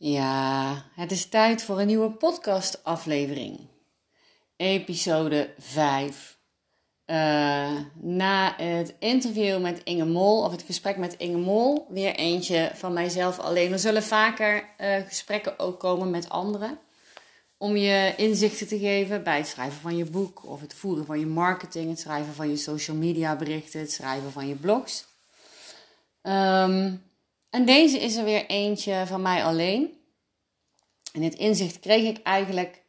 Ja, het is tijd voor een nieuwe podcastaflevering. Episode 5. Uh, na het interview met Inge Mol, of het gesprek met Inge Mol, weer eentje van mijzelf alleen. Er zullen vaker uh, gesprekken ook komen met anderen. Om je inzichten te geven bij het schrijven van je boek, of het voeren van je marketing, het schrijven van je social media berichten, het schrijven van je blogs. Um, en deze is er weer eentje van mij alleen. En dit inzicht kreeg ik eigenlijk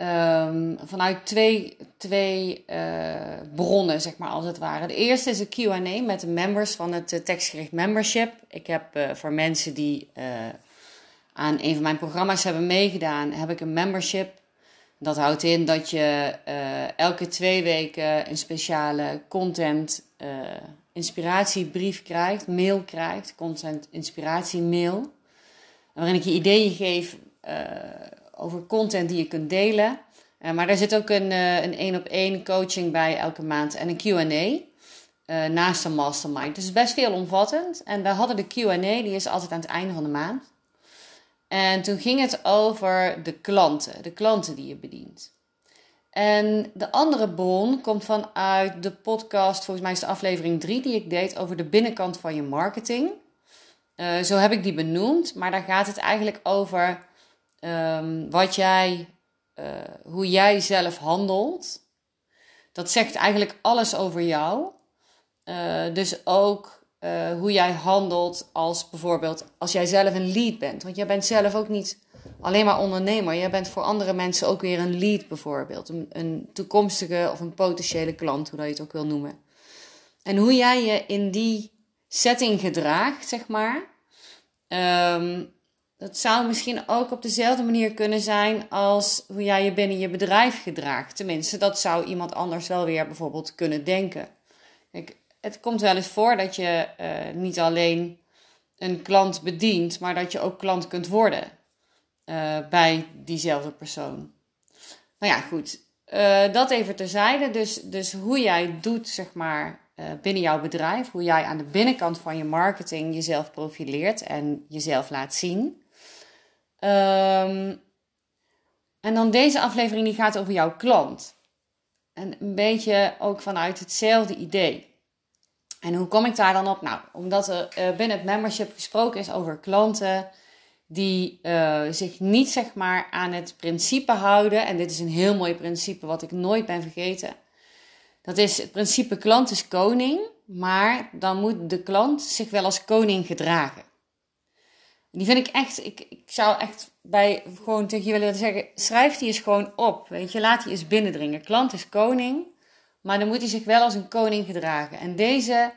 um, vanuit twee, twee uh, bronnen, zeg maar als het ware. De eerste is een QA met de members van het uh, tekstgericht membership. Ik heb uh, voor mensen die aan een van mijn programma's hebben meegedaan, heb ik een membership. Dat houdt in dat je elke twee weken een speciale content inspiratiebrief krijgt, mail krijgt, content inspiratie mail. Waarin ik je ideeën geef uh, over content die je kunt delen. Uh, maar daar zit ook een één uh, op één coaching bij elke maand en een Q&A. naast een mastermind. Dus best veel omvattend. En we hadden de Q&A, die is altijd aan het einde van de maand. En toen ging het over de klanten, de klanten die je bedient. En de andere bron komt vanuit de podcast, volgens mij is de aflevering 3 die ik deed over de binnenkant van je marketing. Uh, zo heb ik die benoemd, maar daar gaat het eigenlijk over um, wat jij, uh, hoe jij zelf handelt. Dat zegt eigenlijk alles over jou. Uh, dus ook hoe jij handelt als bijvoorbeeld als jij zelf een lead bent. Want jij bent zelf ook niet alleen maar ondernemer. Jij bent voor andere mensen ook weer een lead bijvoorbeeld. Een, een toekomstige of een potentiële klant, hoe dat je het ook wil noemen. En hoe jij je in die setting gedraagt, zeg maar. Um, dat zou misschien ook op dezelfde manier kunnen zijn als hoe jij je binnen je bedrijf gedraagt. Tenminste, dat zou iemand anders wel weer bijvoorbeeld kunnen denken. Het komt wel eens voor dat je uh, niet alleen een klant bedient, maar dat je ook klant kunt worden uh, bij diezelfde persoon. Nou ja, goed. Uh, dat even terzijde. Dus, dus hoe jij doet, zeg maar, uh, binnen jouw bedrijf. Hoe jij aan de binnenkant van je marketing jezelf profileert en jezelf laat zien. Um, en dan deze aflevering die gaat over jouw klant. En een beetje ook vanuit hetzelfde idee. En hoe kom ik daar dan op? Nou, omdat er binnen het membership gesproken is over klanten die uh, zich niet zeg maar aan het principe houden. En dit is een heel mooi principe wat ik nooit ben vergeten. Dat is het principe klant is koning, maar dan moet de klant zich wel als koning gedragen. Die vind ik echt, ik, ik zou echt bij gewoon tegen je willen zeggen, schrijf die eens gewoon op. Weet je, laat die eens binnendringen. Klant is koning, maar dan moet hij zich wel als een koning gedragen. En deze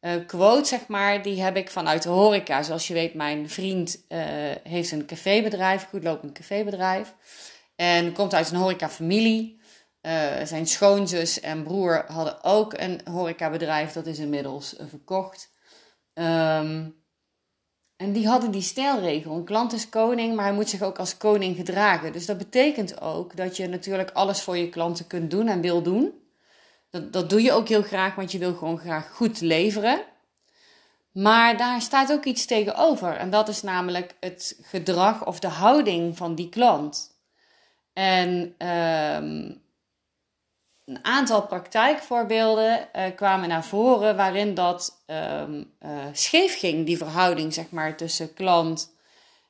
uh, quote, zeg maar, die heb ik vanuit de horeca. Zoals je weet, mijn vriend uh, heeft een cafébedrijf, goedlopend cafébedrijf. En komt uit een horecafamilie. Uh, zijn schoonzus en broer hadden ook een horecabedrijf. Dat is inmiddels verkocht. Um, en die hadden die stijlregel. Een klant is koning, maar hij moet zich ook als koning gedragen. Dus dat betekent ook dat je natuurlijk alles voor je klanten kunt doen en wil doen. Dat, dat doe je ook heel graag, want je wil gewoon graag goed leveren. Maar daar staat ook iets tegenover. En dat is namelijk het gedrag of de houding van die klant. En um, een aantal praktijkvoorbeelden uh, kwamen naar voren waarin dat um, uh, scheef ging, die verhouding zeg maar, tussen klant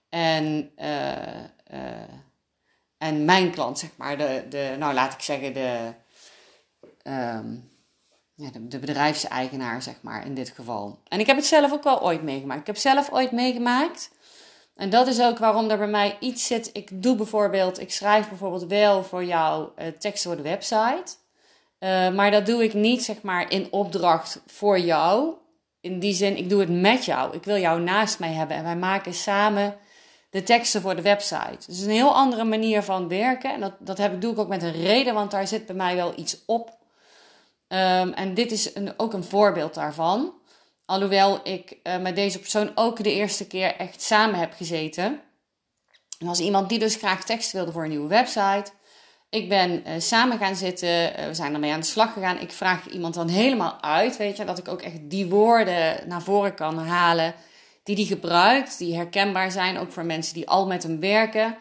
en, uh, en mijn klant, zeg maar. De, de, nou, laat ik zeggen, de, um, ja, de, bedrijfseigenaar, zeg maar, in dit geval. En ik heb het zelf ook wel ooit meegemaakt. Ik heb zelf ooit meegemaakt. En dat is ook waarom er bij mij iets zit. Ik doe bijvoorbeeld, ik schrijf bijvoorbeeld wel voor jou uh, teksten voor de website. Uh, maar dat doe ik niet, zeg maar, in opdracht voor jou. In die zin, ik doe het met jou. Ik wil jou naast mij hebben en wij maken samen de teksten voor de website. Dus een heel andere manier van werken. En dat, dat heb, doe ik ook met een reden, want daar zit bij mij wel iets op Um, en dit is een, ook een voorbeeld daarvan. Alhoewel ik uh, met deze persoon ook de eerste keer echt samen heb gezeten. Er was iemand die dus graag tekst wilde voor een nieuwe website. Ik ben uh, samen gaan zitten, uh, we zijn ermee aan de slag gegaan. Ik vraag iemand dan helemaal uit, weet je, dat ik ook echt die woorden naar voren kan halen die hij gebruikt, die herkenbaar zijn, ook voor mensen die al met hem werken.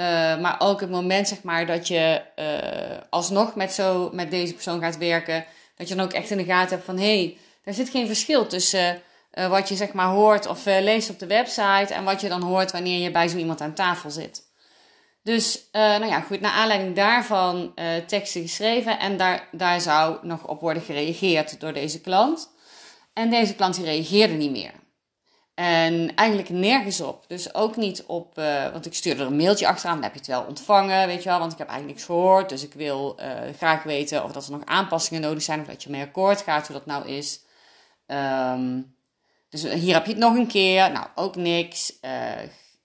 Uh, maar ook het moment, zeg maar, dat je uh, alsnog met, zo, met deze persoon gaat werken, dat je dan ook echt in de gaten hebt van hé, hey, er zit geen verschil tussen uh, wat je zeg maar hoort of leest op de website en wat je dan hoort wanneer je bij zo iemand aan tafel zit. Dus, nou ja, goed, naar aanleiding daarvan teksten geschreven en daar, daar zou nog op worden gereageerd door deze klant. En deze klant die reageerde niet meer. En eigenlijk nergens op. Dus ook niet op, uh, want ik stuurde er een mailtje achteraan, dan heb je het wel ontvangen, weet je wel, want ik heb eigenlijk niks gehoord. Dus ik wil uh, graag weten of dat er nog aanpassingen nodig zijn, of dat je mee akkoord gaat, hoe dat nou is. Um, dus hier heb je het nog een keer, nou ook niks. Uh,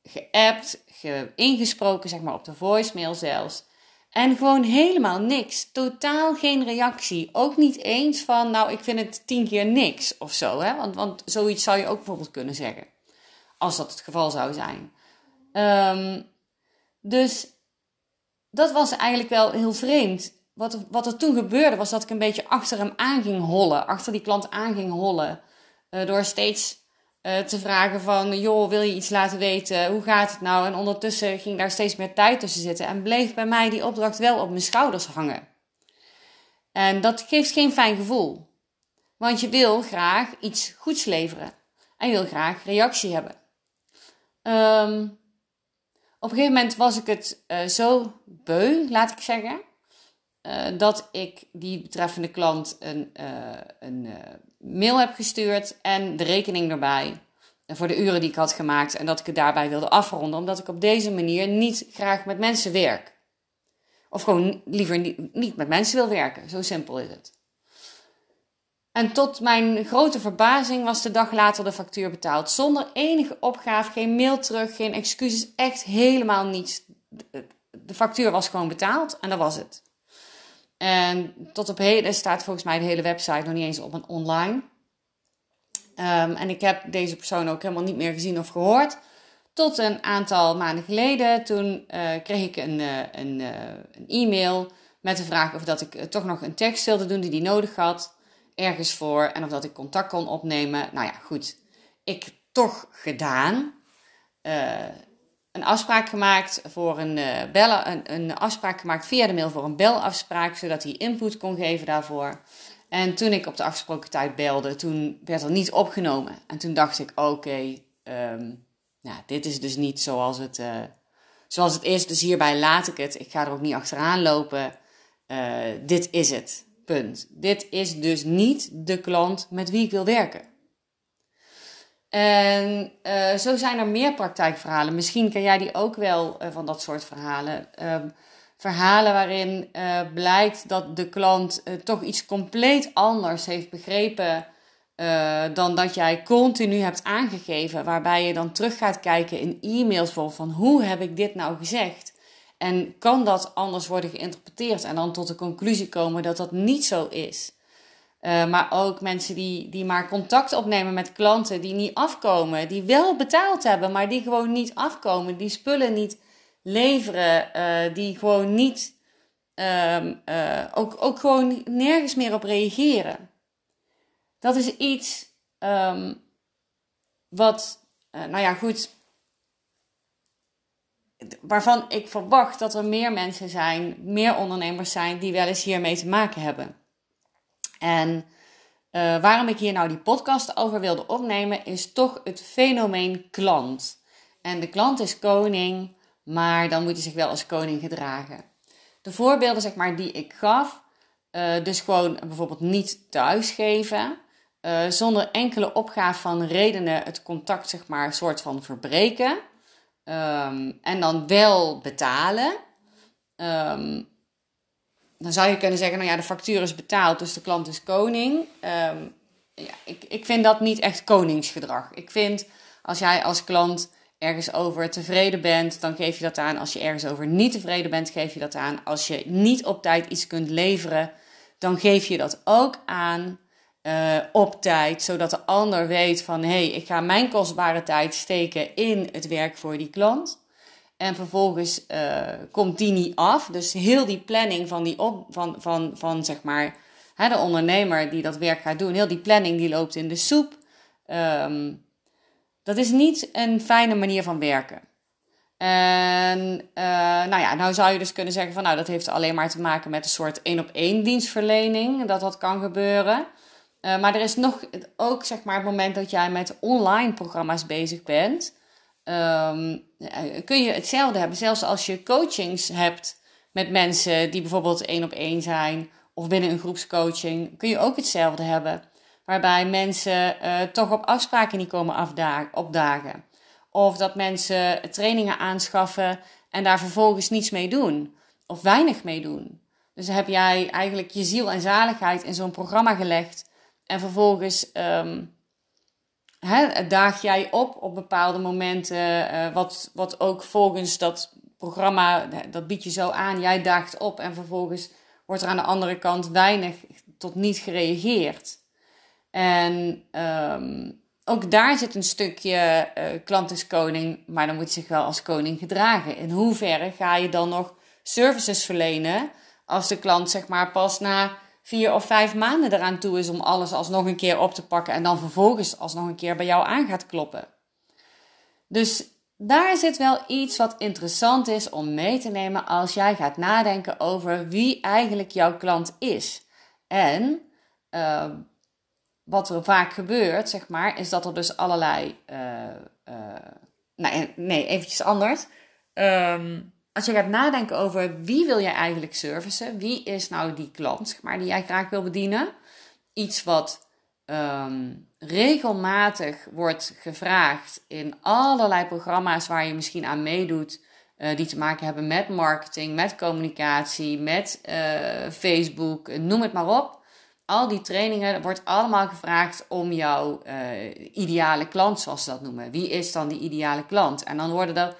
geappt, ge ingesproken, zeg maar op de voicemail zelfs. En gewoon helemaal niks. Totaal geen reactie. Ook niet eens van, nou, ik vind het tien keer niks of zo. Hè? Want, want zoiets zou je ook bijvoorbeeld kunnen zeggen. Als dat het geval zou zijn. Um, dus dat was eigenlijk wel heel vreemd. Wat, wat er toen gebeurde was dat ik een beetje achter hem aan ging hollen. Achter die klant aan ging hollen. Uh, door steeds uh, te vragen van, joh, wil je iets laten weten? Hoe gaat het nou? En ondertussen ging daar steeds meer tijd tussen zitten en bleef bij mij die opdracht wel op mijn schouders hangen. En dat geeft geen fijn gevoel. Want je wil graag iets goeds leveren. En je wil graag reactie hebben. Um, op een gegeven moment was ik het uh, zo beu, laat ik zeggen. Uh, dat ik die betreffende klant een, een mail heb gestuurd en de rekening erbij. Voor de uren die ik had gemaakt en dat ik het daarbij wilde afronden, omdat ik op deze manier niet graag met mensen werk. Of gewoon liever niet, niet met mensen wil werken. Zo simpel is het. En tot mijn grote verbazing was de dag later de factuur betaald. Zonder enige opgave, geen mail terug, geen excuses, echt helemaal niets. De factuur was gewoon betaald en dat was het. En tot op heden staat volgens mij de hele website nog niet eens op een online. Um, en ik heb deze persoon ook helemaal niet meer gezien of gehoord. Tot een aantal maanden geleden. Toen uh, kreeg ik een, uh, een, uh, een, e-mail met de vraag of dat ik toch nog een tekst wilde doen die hij nodig had. Ergens voor. En of dat ik contact kon opnemen. Nou ja, goed. Ik toch gedaan een afspraak gemaakt voor een uh, bellen, een, een, afspraak gemaakt via de mail voor een belafspraak, zodat hij input kon geven daarvoor. En toen ik op de afgesproken tijd belde, toen werd er niet opgenomen. En toen dacht ik, oké, um, nou, dit is dus niet zoals het, uh, zoals het is, dus hierbij laat ik het. Ik ga er ook niet achteraan lopen. Uh, dit is het, punt. Dit is dus niet de klant met wie ik wil werken. En uh, zo zijn er meer praktijkverhalen. Misschien ken jij die ook wel uh, van dat soort verhalen. Um, verhalen waarin uh, blijkt dat de klant toch iets compleet anders heeft begrepen dan dat jij continu hebt aangegeven. Waarbij je dan terug gaat kijken in e-mails van hoe heb ik dit nou gezegd? En kan dat anders worden geïnterpreteerd en dan tot de conclusie komen dat dat niet zo is? Uh, maar ook mensen die, die maar contact opnemen met klanten die niet afkomen. Die wel betaald hebben, maar die gewoon niet afkomen. Die spullen niet leveren. Uh, die gewoon niet. Uh, ook, ook gewoon nergens meer op reageren. Dat is iets um, wat. nou ja, goed. Waarvan ik verwacht dat er meer mensen zijn, meer ondernemers zijn die wel eens hiermee te maken hebben. En uh, waarom ik hier nou die podcast over wilde opnemen, is toch het fenomeen klant. En de klant is koning, maar dan moet hij zich wel als koning gedragen. De voorbeelden zeg maar, die ik gaf, uh, dus gewoon bijvoorbeeld niet thuisgeven, uh, zonder enkele opgave van redenen het contact zeg maar soort van verbreken. Um, en dan wel betalen. Um, dan zou je kunnen zeggen, nou ja, de factuur is betaald, dus de klant is koning. Um, ja, ik, ik vind dat niet echt koningsgedrag. Ik vind, als jij als klant ergens over tevreden bent, dan geef je dat aan. Als je ergens over niet tevreden bent, geef je dat aan. Als je niet op tijd iets kunt leveren, dan geef je dat ook aan uh, op tijd, zodat de ander weet van hé, hey, ik ga mijn kostbare tijd steken in het werk voor die klant. En vervolgens uh, komt die niet af. Dus heel die planning van, die op, van, van, van zeg maar, hè, de ondernemer die dat werk gaat doen, heel die planning die loopt in de soep. Um, dat is niet een fijne manier van werken. En uh, nou ja, nou zou je dus kunnen zeggen van nou dat heeft alleen maar te maken met een soort één op één dienstverlening, dat dat kan gebeuren. Uh, maar er is nog ook zeg maar het moment dat jij met online programma's bezig bent, um, kun je hetzelfde hebben. Zelfs als je coachings hebt met mensen die bijvoorbeeld één op één zijn of binnen een groepscoaching, kun je ook hetzelfde hebben. Waarbij mensen uh, toch op afspraken niet komen opdagen. Of dat mensen trainingen aanschaffen en daar vervolgens niets mee doen. Of weinig mee doen. Dus heb jij eigenlijk je ziel en zaligheid in zo'n programma gelegd. En vervolgens um, hè, daag jij op op bepaalde momenten. Uh, wat, wat ook volgens dat programma, dat biedt je zo aan. Jij daagt op en vervolgens wordt er aan de andere kant weinig tot niet gereageerd. En um, ook daar zit een stukje uh, klant is koning, maar dan moet zich wel als koning gedragen. In hoeverre ga je dan nog services verlenen als de klant zeg maar pas na vier of vijf maanden eraan toe is om alles alsnog een keer op te pakken en dan vervolgens alsnog een keer bij jou aan gaat kloppen. Dus daar zit wel iets wat interessant is om mee te nemen als jij gaat nadenken over wie eigenlijk jouw klant is. En uh, wat er vaak gebeurt, zeg maar, is dat er dus allerlei. Uh, uh, nee, nee, eventjes anders. Um, als je gaat nadenken over wie wil jij eigenlijk servicen, wie is nou die klant, zeg maar, die jij graag wil bedienen. Iets wat um, regelmatig wordt gevraagd in allerlei programma's waar je misschien aan meedoet, uh, die te maken hebben met marketing, met communicatie, met Facebook, noem het maar op al die trainingen wordt allemaal gevraagd om jouw ideale klant, zoals ze dat noemen. Wie is dan die ideale klant? En dan worden er,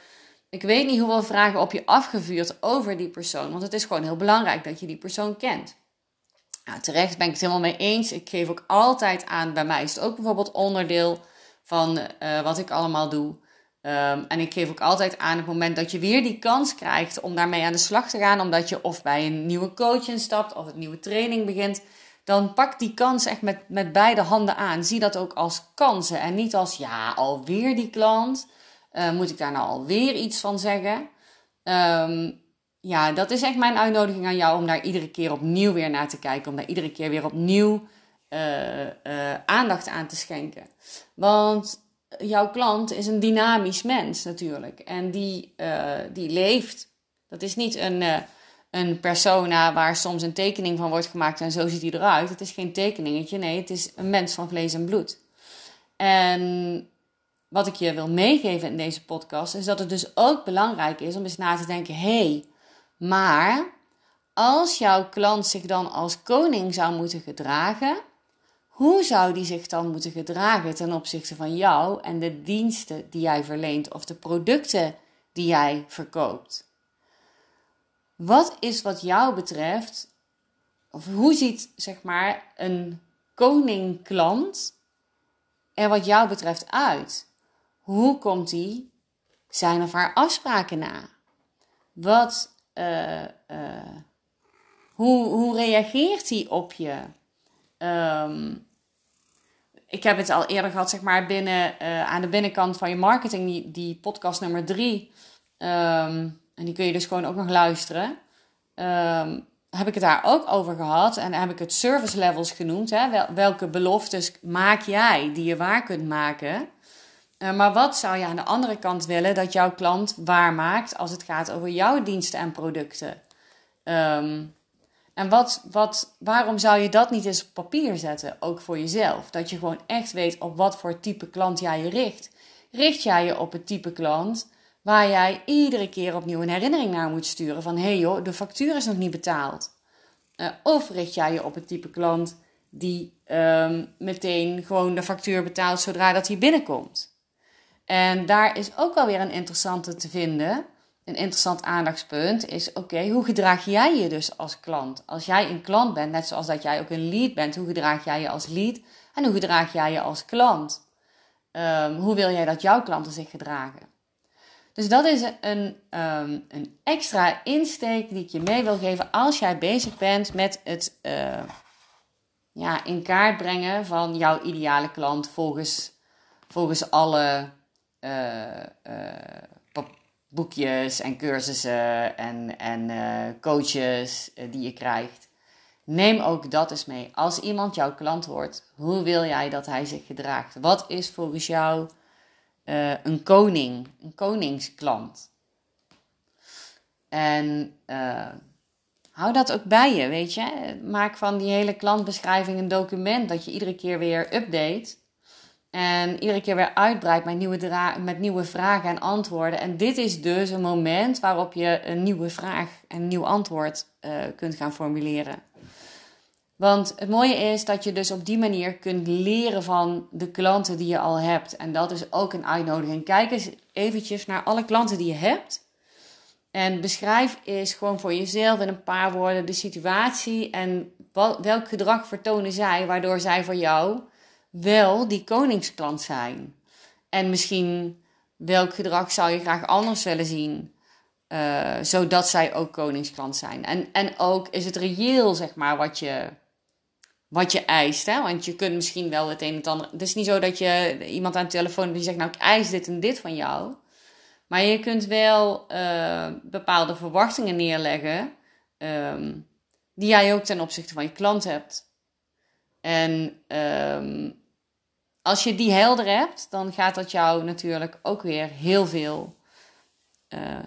ik weet niet hoeveel vragen op je afgevuurd over die persoon, want het is gewoon heel belangrijk dat je die persoon kent. Nou, terecht ben ik het helemaal mee eens. Ik geef ook altijd aan, bij mij is het ook bijvoorbeeld onderdeel van uh, wat ik allemaal doe. Um, en ik geef ook altijd aan het moment dat je weer die kans krijgt om daarmee aan de slag te gaan, omdat je of bij een nieuwe coach instapt of een nieuwe training begint dan pak die kans echt met, met beide handen aan. Zie dat ook als kansen en niet als, ja, alweer die klant. Uh, moet ik daar nou alweer iets van zeggen? Um, ja, dat is echt mijn uitnodiging aan jou om daar iedere keer opnieuw weer naar te kijken. Om daar iedere keer weer opnieuw uh, uh, aandacht aan te schenken. Want jouw klant is een dynamisch mens natuurlijk. En die, die leeft. Dat is niet een een persona waar soms een tekening van wordt gemaakt en zo ziet hij eruit. Het is geen tekeningetje, nee, het is een mens van vlees en bloed. En wat ik je wil meegeven in deze podcast is dat het dus ook belangrijk is om eens na te denken: hé, hey, maar als jouw klant zich dan als koning zou moeten gedragen, hoe zou die zich dan moeten gedragen ten opzichte van jou en de diensten die jij verleent of de producten die jij verkoopt? Wat is wat jou betreft, of hoe ziet zeg maar een koning-klant er wat jou betreft uit? Hoe komt hij zijn of haar afspraken na? Wat, uh, uh, hoe, hoe reageert hij op je? Um, ik heb het al eerder gehad, zeg maar, binnen, uh, aan de binnenkant van je marketing, die, die podcast nummer drie. Um, en die kun je dus gewoon ook nog luisteren. Um, heb ik het daar ook over gehad en heb ik het service levels genoemd. Hè? welke beloftes maak jij die je waar kunt maken? Uh, maar wat zou je aan de andere kant willen dat jouw klant waarmaakt als het gaat over jouw diensten en producten? Um, en wat, wat, waarom zou je dat niet eens op papier zetten, ook voor jezelf? Dat je gewoon echt weet op wat voor type klant jij je richt. Richt jij je op het type klant waar jij iedere keer opnieuw een herinnering naar moet sturen van hé hey joh, de factuur is nog niet betaald. Uh, of richt jij je op het type klant die um, meteen gewoon de factuur betaalt zodra dat hij binnenkomt. En daar is ook alweer een interessante te vinden. Een interessant aandachtspunt is: oké, hoe gedraag jij je dus als klant? Als jij een klant bent, net zoals dat jij ook een lead bent, hoe gedraag jij je als lead en hoe gedraag jij je als klant? Um, hoe wil jij dat jouw klanten zich gedragen? Dus dat is een, um, een extra insteek die ik je mee wil geven als jij bezig bent met het uh, ja, in kaart brengen van jouw ideale klant volgens volgens alle boekjes en cursussen en, en coaches die je krijgt. Neem ook dat eens mee. Als iemand jouw klant wordt, hoe wil jij dat hij zich gedraagt? Wat is volgens jou een koning, een koningsklant? En hou dat ook bij je, weet je. Maak van die hele klantbeschrijving een document dat je iedere keer weer update. En iedere keer weer uitbreidt met nieuwe, met nieuwe vragen en antwoorden. En dit is dus een moment waarop je een nieuwe vraag en nieuw antwoord uh, kunt gaan formuleren. Want het mooie is dat je dus op die manier kunt leren van de klanten die je al hebt. En dat is ook een uitnodiging. Kijk eens eventjes naar alle klanten die je hebt. En beschrijf eens gewoon voor jezelf in een paar woorden de situatie en welk gedrag vertonen zij, waardoor zij voor jou wel die koningsklant zijn. En misschien welk gedrag zou je graag anders willen zien, uh, zodat zij ook koningsklant zijn. En, en ook is het reëel, zeg maar, wat je, wat je eist. Hè? Want je kunt misschien wel het een en het ander. Het is niet zo dat je iemand aan de telefoon die zegt: Nou, ik eis dit en dit van jou. Maar je kunt wel uh, bepaalde verwachtingen neerleggen um, die jij ook ten opzichte van je klant hebt. En um, als je die helder hebt, dan gaat dat jou natuurlijk ook weer heel veel uh,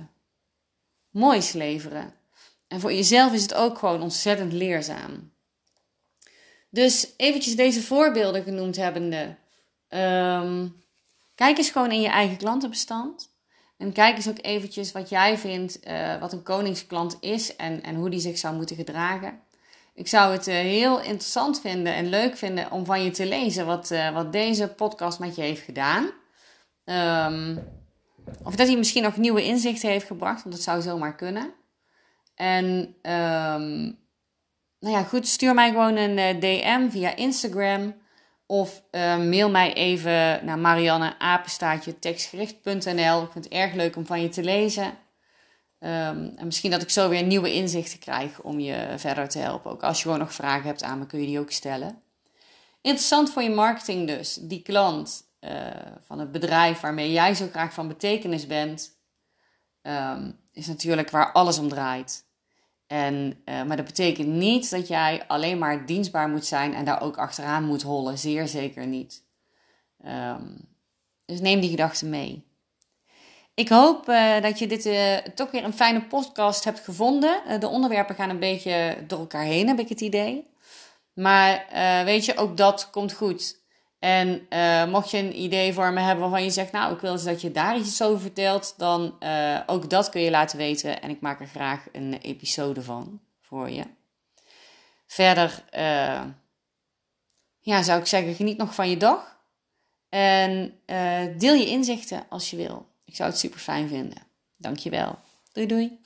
moois leveren. En voor jezelf is het ook gewoon ontzettend leerzaam. Dus eventjes deze voorbeelden genoemd hebbende. Um, kijk eens gewoon in je eigen klantenbestand. En kijk eens ook eventjes wat jij vindt, uh, wat een koningsklant is en, en hoe die zich zou moeten gedragen. Ik zou het uh, heel interessant vinden en leuk vinden om van je te lezen wat, uh, wat deze podcast met je heeft gedaan. Um, of dat hij misschien nog nieuwe inzichten heeft gebracht, want dat zou zomaar kunnen. En um, nou ja, goed, stuur mij gewoon een DM via Instagram. Of mail mij even naar Marianne Apenstaatje tekstgericht.nl. Ik vind het erg leuk om van je te lezen. Um, en misschien dat ik zo weer nieuwe inzichten krijg om je verder te helpen. Ook als je gewoon nog vragen hebt aan me, kun je die ook stellen. Interessant voor je marketing dus. Die klant uh, van het bedrijf waarmee jij zo graag van betekenis bent, um, is natuurlijk waar alles om draait. En, uh, maar dat betekent niet dat jij alleen maar dienstbaar moet zijn en daar ook achteraan moet hollen. Zeer zeker niet. Um, dus neem die gedachten mee. Ik hoop uh, dat je dit uh, toch weer een fijne podcast hebt gevonden. de onderwerpen gaan een beetje door elkaar heen, heb ik het idee. Maar weet je, ook dat komt goed. En mocht je een idee voor me hebben waarvan je zegt, nou, ik wil eens dat je daar iets over vertelt, dan ook dat kun je laten weten. En ik maak er graag een episode van voor je. Verder, ja, zou ik zeggen, geniet nog van je dag. En deel je inzichten als je wil. Ik zou het super fijn vinden. Dankjewel. Doei doei.